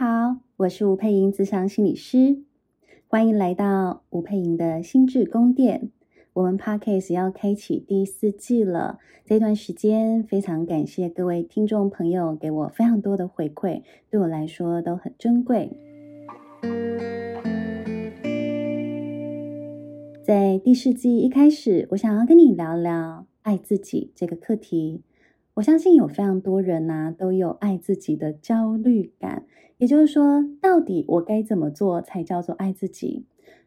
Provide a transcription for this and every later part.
好，我是吴佩莹，咨商心理师，欢迎来到吴佩莹的心智宫殿。我们 Podcast 要开启第四季了，这段时间非常感谢各位听众朋友给我非常多的回馈，对我来说都很珍贵。在第四季一开始，我想要跟你聊聊爱自己这个课题。我相信有非常多人呐、都有爱自己的焦虑感。也就是说，到底我该怎么做才叫做爱自己？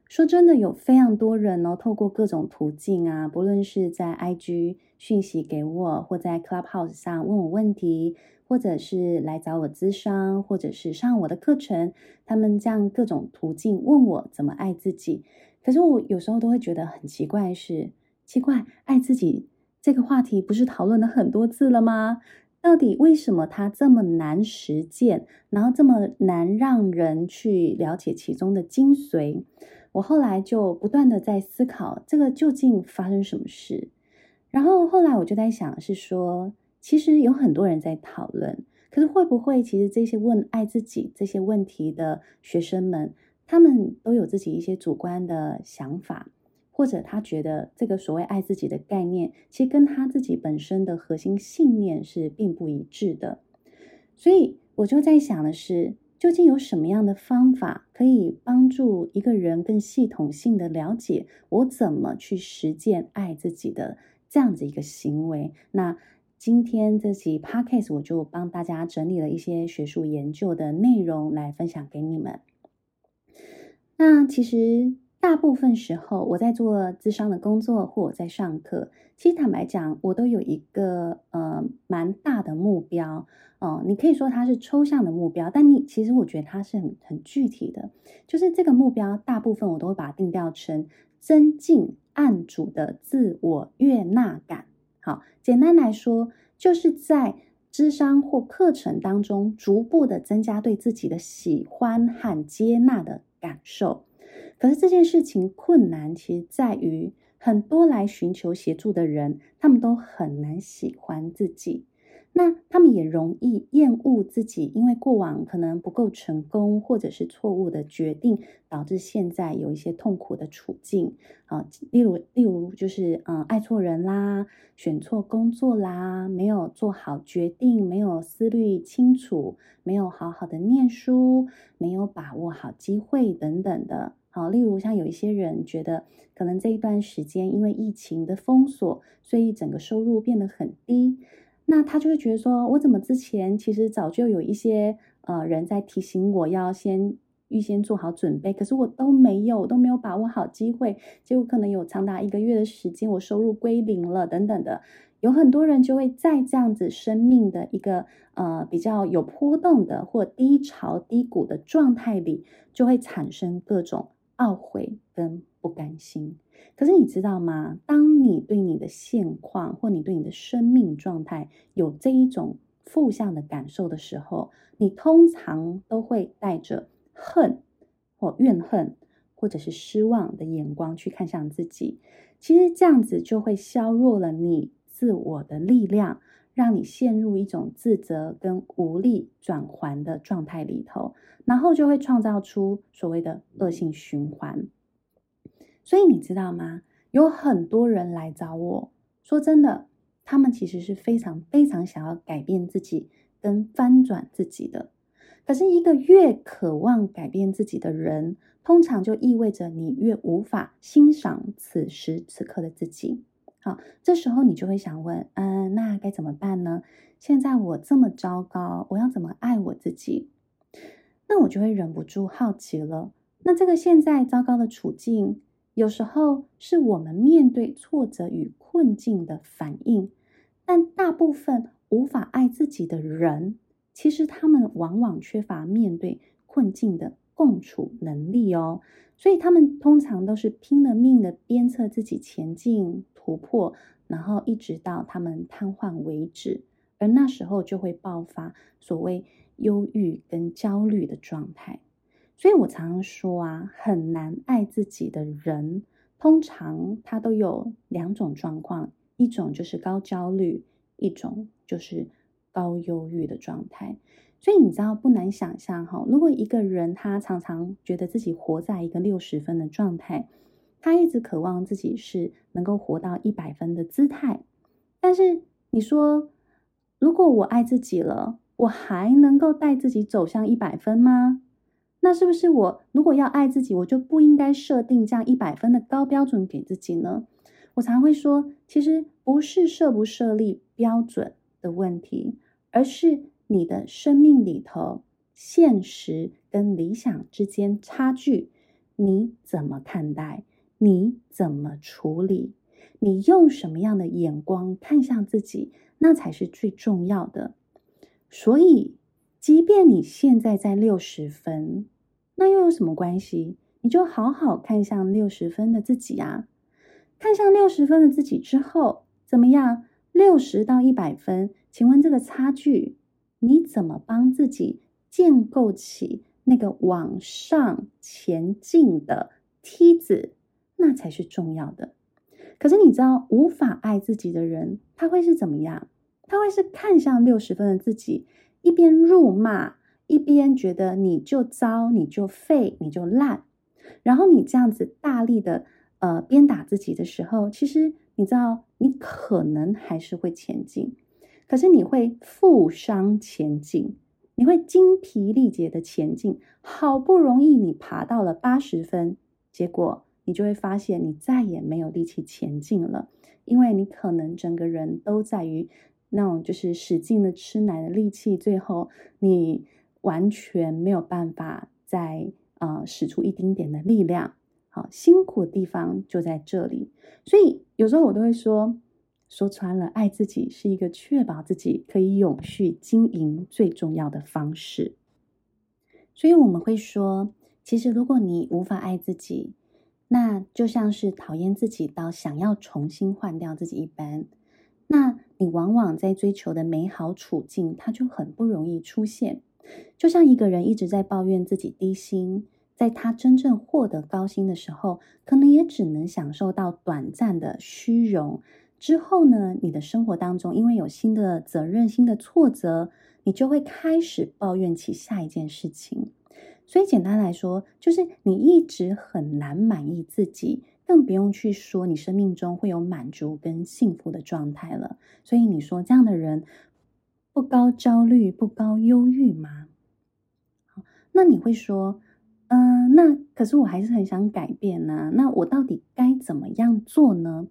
说真的，有非常多人哦，透过各种途径啊，不论是在 IG 讯息给我，或在 Clubhouse 上问我问题，或者是来找我咨商，或者是上我的课程，他们这样各种途径问我怎么爱自己。可是我有时候都会觉得很奇怪是，是奇怪，爱自己。这个话题不是讨论了很多次了吗？到底为什么它这么难实践，然后这么难让人去了解其中的精髓？我后来就不断的在思考，这个究竟发生什么事？然后后来我就在想，是说，其实有很多人在讨论，可是会不会其实这些问爱自己这些问题的学生们，他们都有自己一些主观的想法？或者他觉得这个所谓爱自己的概念，其实跟他自己本身的核心信念是并不一致的。所以我就在想的是，究竟有什么样的方法可以帮助一个人更系统性的了解我怎么去实践爱自己的这样子一个行为？那今天这集 Podcast 我就帮大家整理了一些学术研究的内容来分享给你们。那其实。大部分时候，我在做智商的工作，或我在上课，其实坦白讲，我都有一个呃蛮大的目标哦、你可以说它是抽象的目标，但你其实我觉得它是很很具体的。就是这个目标，大部分我都会把它定调成增进案主的自我悦纳感。好，简单来说，就是在智商或课程当中，逐步的增加对自己的喜欢和接纳的感受。可是这件事情困难，其实在于很多来寻求协助的人，他们都很难喜欢自己，那他们也容易厌恶自己，因为过往可能不够成功，或者是错误的决定，导致现在有一些痛苦的处境啊。例如，例如就是嗯，爱错人啦，选错工作啦，没有做好决定，没有思虑清楚，没有好好的念书，没有把握好机会等等的。好，例如像有一些人觉得，可能这一段时间因为疫情的封锁，所以整个收入变得很低，那他就会觉得说，我怎么之前其实早就有一些呃人在提醒我要先预先做好准备，可是我都没有，都没有把握好机会，结果可能有长达一个月的时间，我收入归零了等等的，有很多人就会在这样子生命的一个呃比较有波动的或低潮低谷的状态里，就会产生各种。懊悔跟不甘心，可是你知道吗？当你对你的现况或你对你的生命状态有这一种负向的感受的时候，你通常都会带着恨或怨恨，或者是失望的眼光去看向自己。其实这样子就会削弱了你自我的力量。让你陷入一种自责跟无力转圜的状态里头，然后就会创造出所谓的恶性循环。所以你知道吗？有很多人来找我说真的，他们其实是非常非常想要改变自己跟翻转自己的。可是，一个越渴望改变自己的人，通常就意味着你越无法欣赏此时此刻的自己。好，这时候你就会想问，嗯，那该怎么办呢？现在我这么糟糕，我要怎么爱我自己？那我就会忍不住好奇了。那这个现在糟糕的处境，有时候是我们面对挫折与困境的反应，但大部分无法爱自己的人，其实他们往往缺乏面对困境的共处能力哦。所以他们通常都是拼了命的鞭策自己前进。突破，然后一直到他们瘫痪为止，而那时候就会爆发所谓忧郁跟焦虑的状态。所以我常常说啊，很难爱自己的人，通常他都有两种状况，一种就是高焦虑，一种就是高忧郁的状态。所以你知道不难想象哈，如果一个人他常常觉得自己活在一个六十分的状态，他一直渴望自己是能够活到一百分的姿态，但是你说，如果我爱自己了，我还能够带自己走向一百分吗？那是不是我如果要爱自己，我就不应该设定这样一百分的高标准给自己呢？我常会说，其实不是设不设立标准的问题，而是你的生命里头现实跟理想之间差距，你怎么看待？你怎么处理？你用什么样的眼光看向自己？那才是最重要的。所以，即便你现在在六十分，那又有什么关系？你就好好看向六十分的自己啊！看向六十分的自己之后，怎么样？六十到一百分，请问这个差距，你怎么帮自己建构起那个往上前进的梯子？那才是重要的。可是你知道，无法爱自己的人，他会是怎么样？他会是看向六十分的自己，一边辱骂，一边觉得你就糟，你就废，你就烂。然后你这样子大力的。呃，鞭打自己的时候，其实你知道，你可能还是会前进，可是你会负伤前进，你会精疲力竭的前进。好不容易你爬到了八十分，结果你就会发现你再也没有力气前进了，因为你可能整个人都在于那种就是使劲的吃奶的力气，最后你完全没有办法再呃使出一丁点的力量。好，辛苦的地方就在这里，所以有时候我都会说，说穿了，爱自己是一个确保自己可以永续经营最重要的方式。所以我们会说，其实如果你无法爱自己，那就像是讨厌自己到想要重新换掉自己一般，那你往往在追求的美好处境，它就很不容易出现。就像一个人一直在抱怨自己低薪。在他真正获得高薪的时候，可能也只能享受到短暂的虚荣。之后呢，你的生活当中因为有新的责任、新的挫折，你就会开始抱怨起下一件事情。所以简单来说，就是你一直很难满意自己，更不用去说你生命中会有满足跟幸福的状态了。所以你说这样的人不高焦虑、不高忧郁吗？好，那你会说，嗯、那可是我还是很想改变呢、啊。那我到底该怎么样做呢？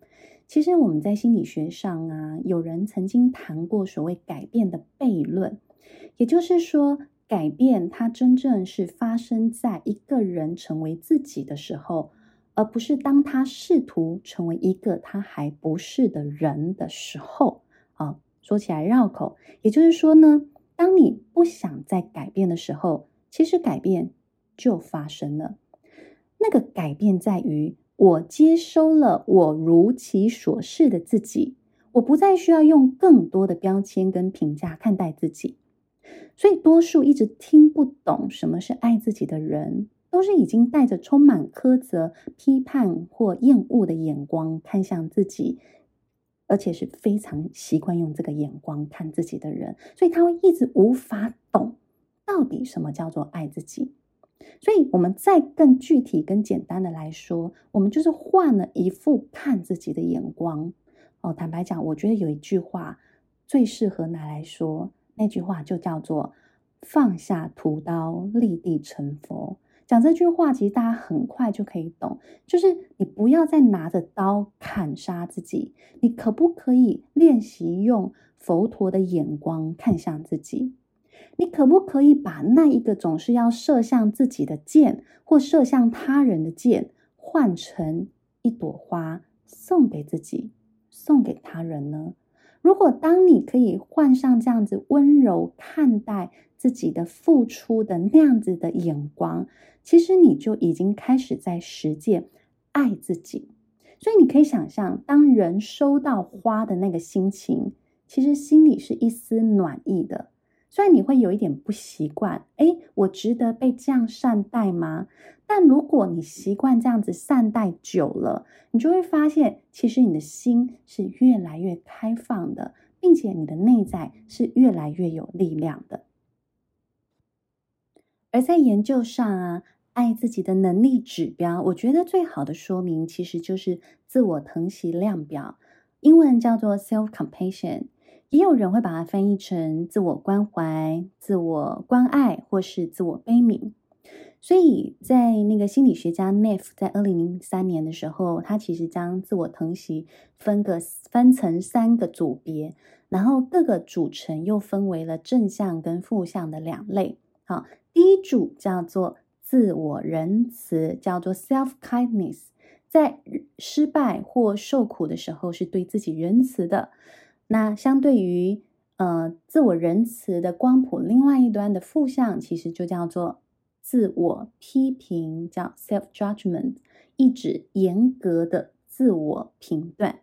其实我们在心理学上啊，有人曾经谈过所谓改变的悖论，也就是说，改变它真正是发生在一个人成为自己的时候，而不是当他试图成为一个他还不是的人的时候。说起来绕口，也就是说呢，当你不想再改变的时候，其实改变。就发生了。那个改变在于，我接收了我如其所是的自己，我不再需要用更多的标签跟评价看待自己。所以，多数一直听不懂什么是爱自己的人，都是已经带着充满苛责、批判或厌恶的眼光看向自己，而且是非常习惯用这个眼光看自己的人。所以，他会一直无法懂到底什么叫做爱自己。所以，我们再更具体、更简单的来说，我们就是换了一副看自己的眼光。哦，坦白讲，我觉得有一句话最适合拿来说，那句话就叫做“放下屠刀，立地成佛”。讲这句话，其实大家很快就可以懂，就是你不要再拿着刀砍杀自己，你可不可以练习用佛陀的眼光看向自己？你可不可以把那一个总是要射向自己的箭，或射向他人的箭，换成一朵花送给自己，送给他人呢？如果当你可以换上这样子温柔看待自己的付出的那样子的眼光，其实你就已经开始在实践爱自己。所以你可以想象，当人收到花的那个心情，其实心里是一丝暖意的。虽然你会有一点不习惯，诶，我值得被这样善待吗？但如果你习惯这样子善待久了，你就会发现，其实你的心是越来越开放的，并且你的内在是越来越有力量的。而在研究上啊，爱自己的能力指标，我觉得最好的说明其实就是自我疼惜量表，英文叫做 self-compassion，也有人会把它翻译成自我关怀、自我关爱或是自我悲悯。所以在那个心理学家 Neff 在二零零三年的时候，他其实将自我疼惜分个分成三个组别，然后各个组成又分为了正向跟负向的两类。好。第一组叫做自我仁慈，叫做 self kindness，在失败或受苦的时候是对自己仁慈的。那相对于呃自我仁慈的光谱，另外一端的负向其实就叫做自我批评，叫 self judgment，意指严格的自我评断。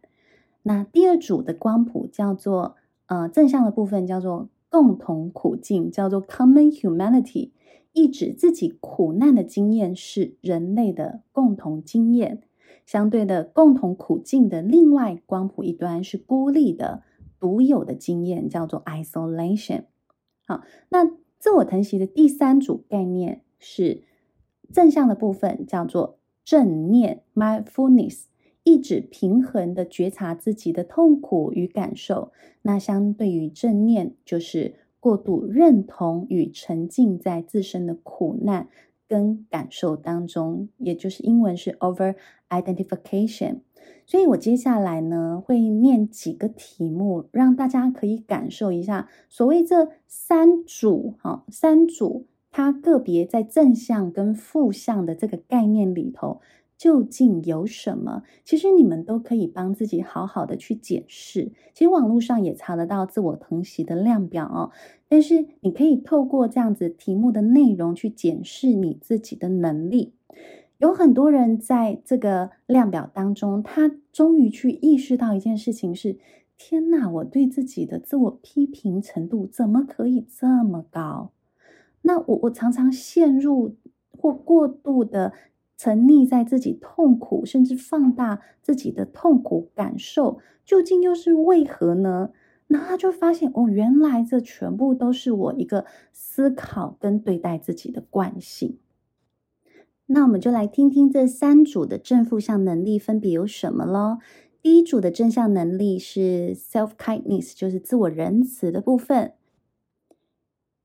那第二组的光谱叫做呃正向的部分叫做共同苦境，叫做 common humanity。意指自己苦难的经验是人类的共同经验，相对的共同苦境的另外光谱一端是孤立的、独有的经验，叫做 isolation。好，那自我疼惜的第三组概念是正向的部分，叫做正念 （mindfulness），意指平衡的觉察自己的痛苦与感受。那相对于正念，就是。过度认同与沉浸在自身的苦难跟感受当中，也就是英文是 over identification。所以我接下来呢会念几个题目，让大家可以感受一下所谓这三组哈三组，它个别在正向跟负向的这个概念里头。究竟有什么？其实你们都可以帮自己好好的去检视。其实网络上也查得到自我疼惜的量表哦。但是你可以透过这样子题目的内容去检视你自己的能力。有很多人在这个量表当中，他终于去意识到一件事情是：天哪，我对自己的自我批评程度怎么可以这么高？那我我常常陷入或过度的。沉溺在自己痛苦，甚至放大自己的痛苦感受，究竟又是为何呢？那他就发现哦，原来这全部都是我一个思考跟对待自己的惯性。那我们就来听听这三组的正负向能力分别有什么咯。第一组的正向能力是 self kindness，就是自我仁慈的部分。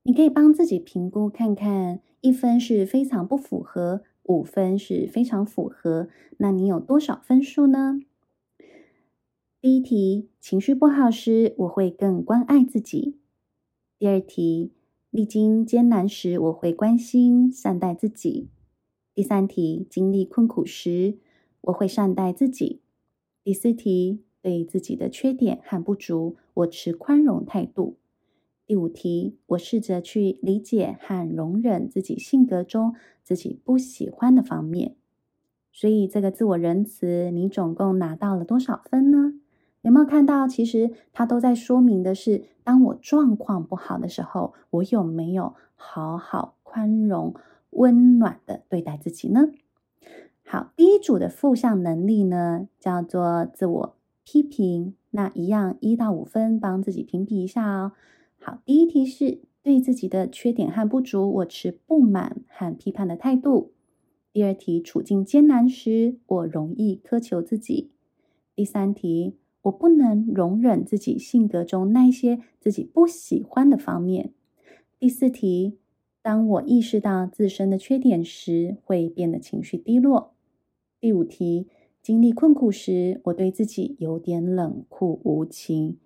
你可以帮自己评估看看，一分是非常不符合。五分是非常符合，那你有多少分数呢？第一题，情绪不好时，我会更关爱自己。第二题，历经艰难时，我会关心善待自己。第三题，经历困苦时，我会善待自己。第四题，对自己的缺点和不足，我持宽容态度。第五题，我试着去理解和容忍自己性格中自己不喜欢的方面。所以，这个自我仁慈，你总共拿到了多少分呢？有没有看到？其实它都在说明的是，当我状况不好的时候，我有没有好好宽容、温暖的对待自己呢？好，第一组的负向能力呢，叫做自我批评。那一样一到五分，帮自己评比一下哦。好，第一题是对自己的缺点和不足，我持不满和批判的态度。第二题，处境艰难时，我容易苛求自己。第三题，我不能容忍自己性格中那些自己不喜欢的方面。第四题，当我意识到自身的缺点时，会变得情绪低落。第五题，经历困苦时，我对自己有点冷酷无情。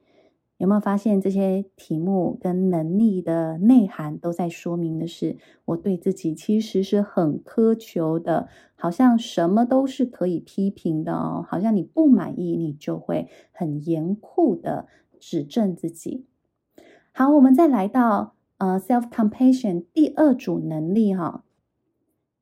有没有发现这些题目跟能力的内涵都在说明的是，我对自己其实是很苛求的，好像什么都是可以批评的哦，好像你不满意，你就会很严酷的指正自己。好，我们再来到呃 self compassion 第二组能力哈，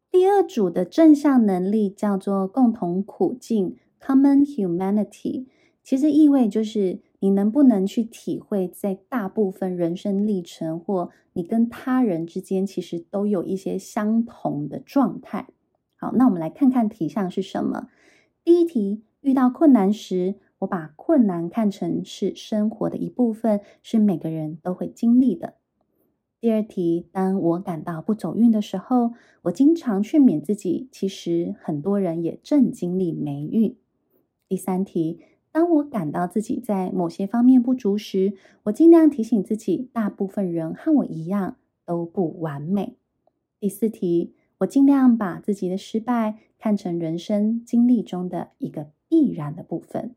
第二组的正向能力叫做共同苦境 common humanity，其实意味就是。你能不能去体会，在大部分人生历程，或你跟他人之间，其实都有一些相同的状态。好，那我们来看看题项是什么。第一题，遇到困难时，我把困难看成是生活的一部分，是每个人都会经历的。第二题，当我感到不走运的时候，我经常劝勉自己，其实很多人也正经历霉运。第三题，当我感到自己在某些方面不足时，我尽量提醒自己，大部分人和我一样都不完美。第四题，我尽量把自己的失败看成人生经历中的一个必然的部分。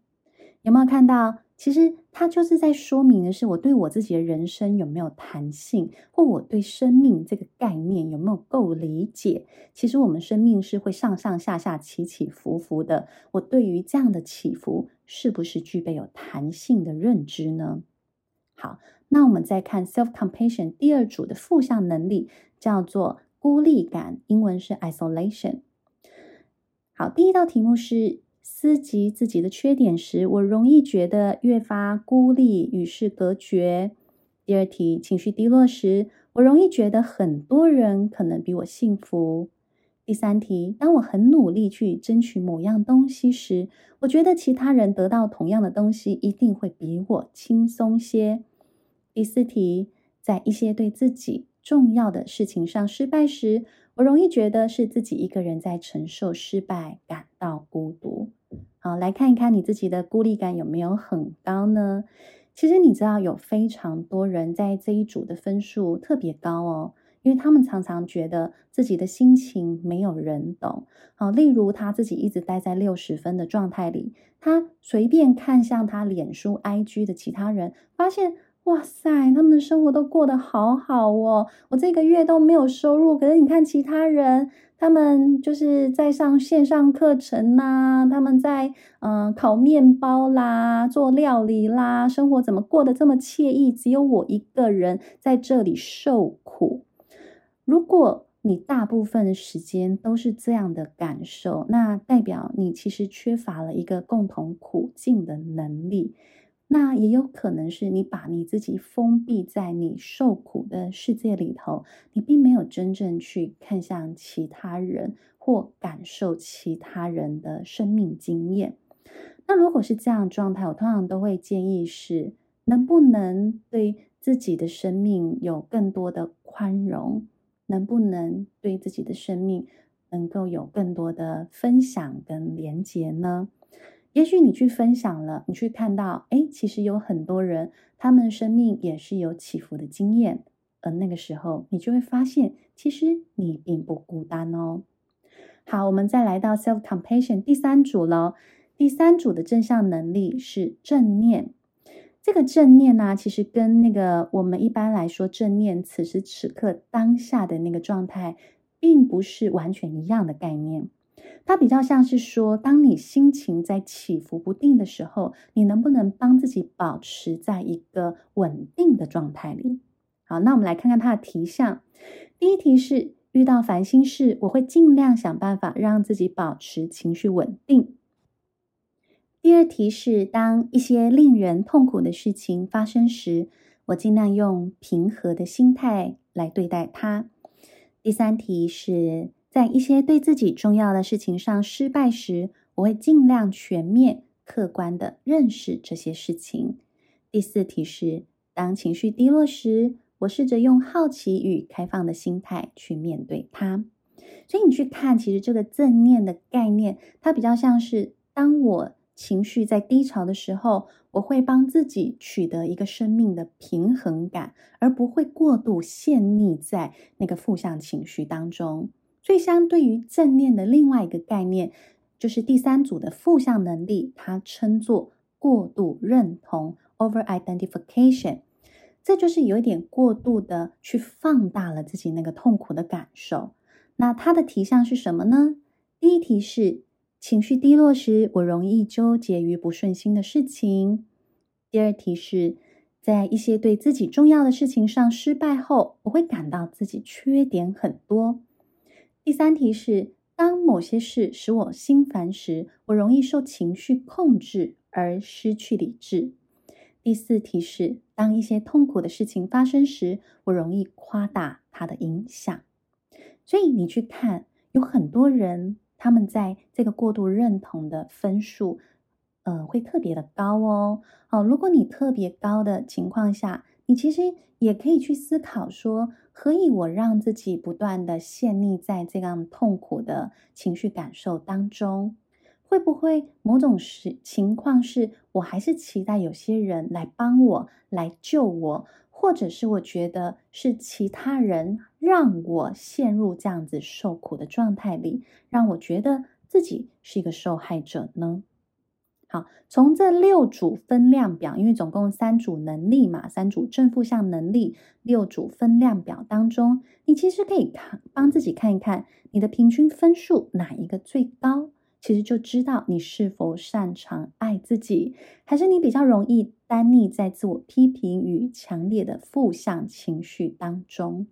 有没有看到？其实它就是在说明的是，我对我自己的人生有没有弹性，或我对生命这个概念有没有够理解。其实我们生命是会上上下下、起起伏伏的。我对于这样的起伏，是不是具备有弹性的认知呢？好，那我们再看 self-compassion 第二组的负向能力，叫做孤立感，英文是 isolation。好，第一道题目是。思及自己的缺点时，我容易觉得越发孤立，与世隔绝。第二题，情绪低落时，我容易觉得很多人可能比我幸福。第三题，当我很努力去争取某样东西时，我觉得其他人得到同样的东西一定会比我轻松些。第四题，在一些对自己重要的事情上失败时，我容易觉得是自己一个人在承受失败，感到。来看一看你自己的孤立感有没有很高呢？其实你知道有非常多人在这一组的分数特别高哦，因为他们常常觉得自己的心情没有人懂。好，例如他自己一直待在六十分的状态里，他随便看向他脸书 IG 的其他人，发现。哇塞，他们的生活都过得好好哦！我这个月都没有收入，可是你看其他人，他们就是在上线上课程呐，他们在嗯、烤面包啦、做料理啦，生活怎么过得这么惬意？只有我一个人在这里受苦。如果你大部分的时间都是这样的感受，那代表你其实缺乏了一个共同苦境的能力。那也有可能是你把你自己封闭在你受苦的世界里头，你并没有真正去看向其他人或感受其他人的生命经验。那如果是这样状态，我通常都会建议是，能不能对自己的生命有更多的宽容？能不能对自己的生命能够有更多的分享跟连结呢？也许你去分享了，你去看到，哎，其实有很多人，他们的生命也是有起伏的经验，而那个时候，你就会发现，其实你并不孤单哦。好，我们再来到 self-compassion 第三组喽。第三组的正向能力是正念。这个正念呢，其实跟那个我们一般来说正念，此时此刻当下的那个状态，并不是完全一样的概念。它比较像是说，当你心情在起伏不定的时候，你能不能帮自己保持在一个稳定的状态里？好，那我们来看看它的题项。第一题是遇到烦心事，我会尽量想办法让自己保持情绪稳定。第二题是当一些令人痛苦的事情发生时，我尽量用平和的心态来对待它。第三题是。在一些对自己重要的事情上失败时，我会尽量全面、客观地认识这些事情。第四题是：当情绪低落时，我试着用好奇与开放的心态去面对它。所以你去看，其实这个正念的概念，它比较像是：当我情绪在低潮的时候，我会帮自己取得一个生命的平衡感，而不会过度陷溺在那个负向情绪当中。所以，相对于正念的另外一个概念，就是第三组的负向能力，它称作过度认同 （over-identification）。这就是有点过度的去放大了自己那个痛苦的感受。那它的题项是什么呢？第一题是情绪低落时，我容易纠结于不顺心的事情。第二题是在一些对自己重要的事情上失败后，我会感到自己缺点很多。第三题是：当某些事使我心烦时，我容易受情绪控制而失去理智。第四题是：当一些痛苦的事情发生时，我容易夸大它的影响。所以你去看，有很多人他们在这个过度认同的分数，呃，会特别的高哦。好，如果你特别高的情况下，你其实也可以去思考说，何以我让自己不断的陷溺在这样痛苦的情绪感受当中？会不会某种时情况是我还是期待有些人来帮我、来救我，或者是我觉得是其他人让我陷入这样子受苦的状态里，让我觉得自己是一个受害者呢？好，从这六组分量表，因为总共三组能力嘛，三组正负向能力，六组分量表当中，你其实可以看，帮自己看一看你的平均分数哪一个最高。其实就知道你是否擅长爱自己，还是你比较容易单溺在自我批评与强烈的负向情绪当中。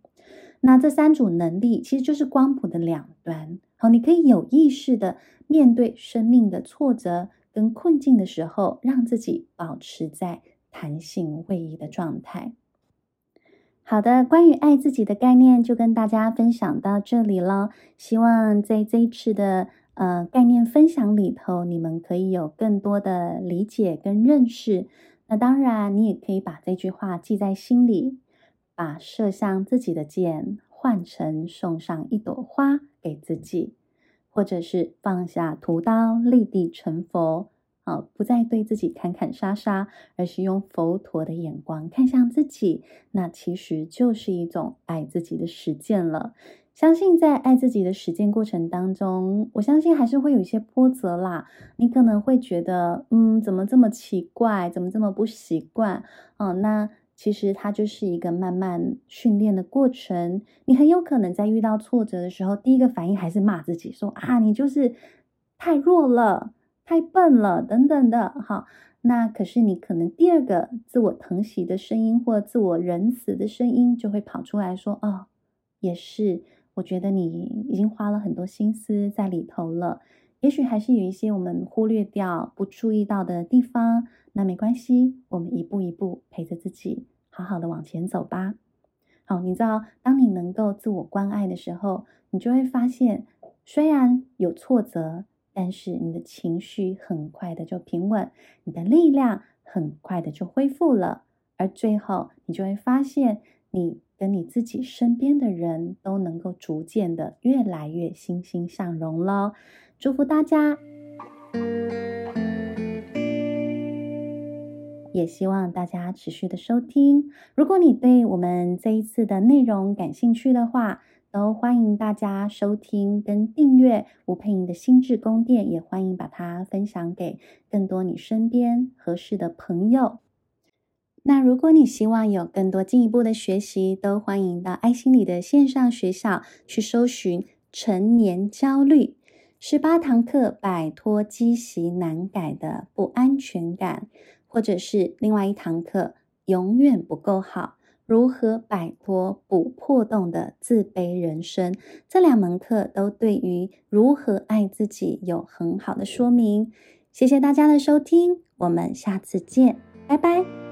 那这三组能力其实就是光谱的两端。好，你可以有意识的面对生命的挫折跟困境的时候，让自己保持在弹性位移的状态。好的，关于爱自己的概念就跟大家分享到这里了。希望在这一次的呃，概念分享里头，你们可以有更多的理解跟认识。那当然，你也可以把这句话记在心里，把射向自己的箭换成送上一朵花给自己，或者是放下屠刀立地成佛。啊，不再对自己砍砍杀杀，而是用佛陀的眼光看向自己，那其实就是一种爱自己的实践了。相信在爱自己的实践过程当中，我相信还是会有一些波折啦。你可能会觉得，嗯，怎么这么奇怪，怎么这么不习惯？哦，那其实它就是一个慢慢训练的过程。你很有可能在遇到挫折的时候，第一个反应还是骂自己，说啊，你就是太弱了，太笨了，等等的。好，那可是你可能第二个自我疼惜的声音或自我仁慈的声音就会跑出来说，哦，也是。我觉得你已经花了很多心思在里头了，也许还是有一些我们忽略掉、不注意到的地方。那没关系，我们一步一步陪着自己，好好的往前走吧。好，你知道，当你能够自我关爱的时候，你就会发现，虽然有挫折，但是你的情绪很快的就平稳，你的力量很快的就恢复了，而最后你就会发现，你。跟你自己身边的人都能够逐渐的越来越欣欣向荣喽，祝福大家，也希望大家持续的收听。如果你对我们这一次的内容感兴趣的话，都欢迎大家收听跟订阅吴佩莹的心智宫殿，也欢迎把它分享给更多你身边合适的朋友。那如果你希望有更多进一步的学习，都欢迎到爱心理的线上学校去搜寻“成年焦虑”，十八堂课摆脱积习难改的不安全感，或者是另外一堂课“永远不够好”，如何摆脱补破洞的自卑人生。这两门课都对于如何爱自己有很好的说明。谢谢大家的收听，我们下次见，拜拜。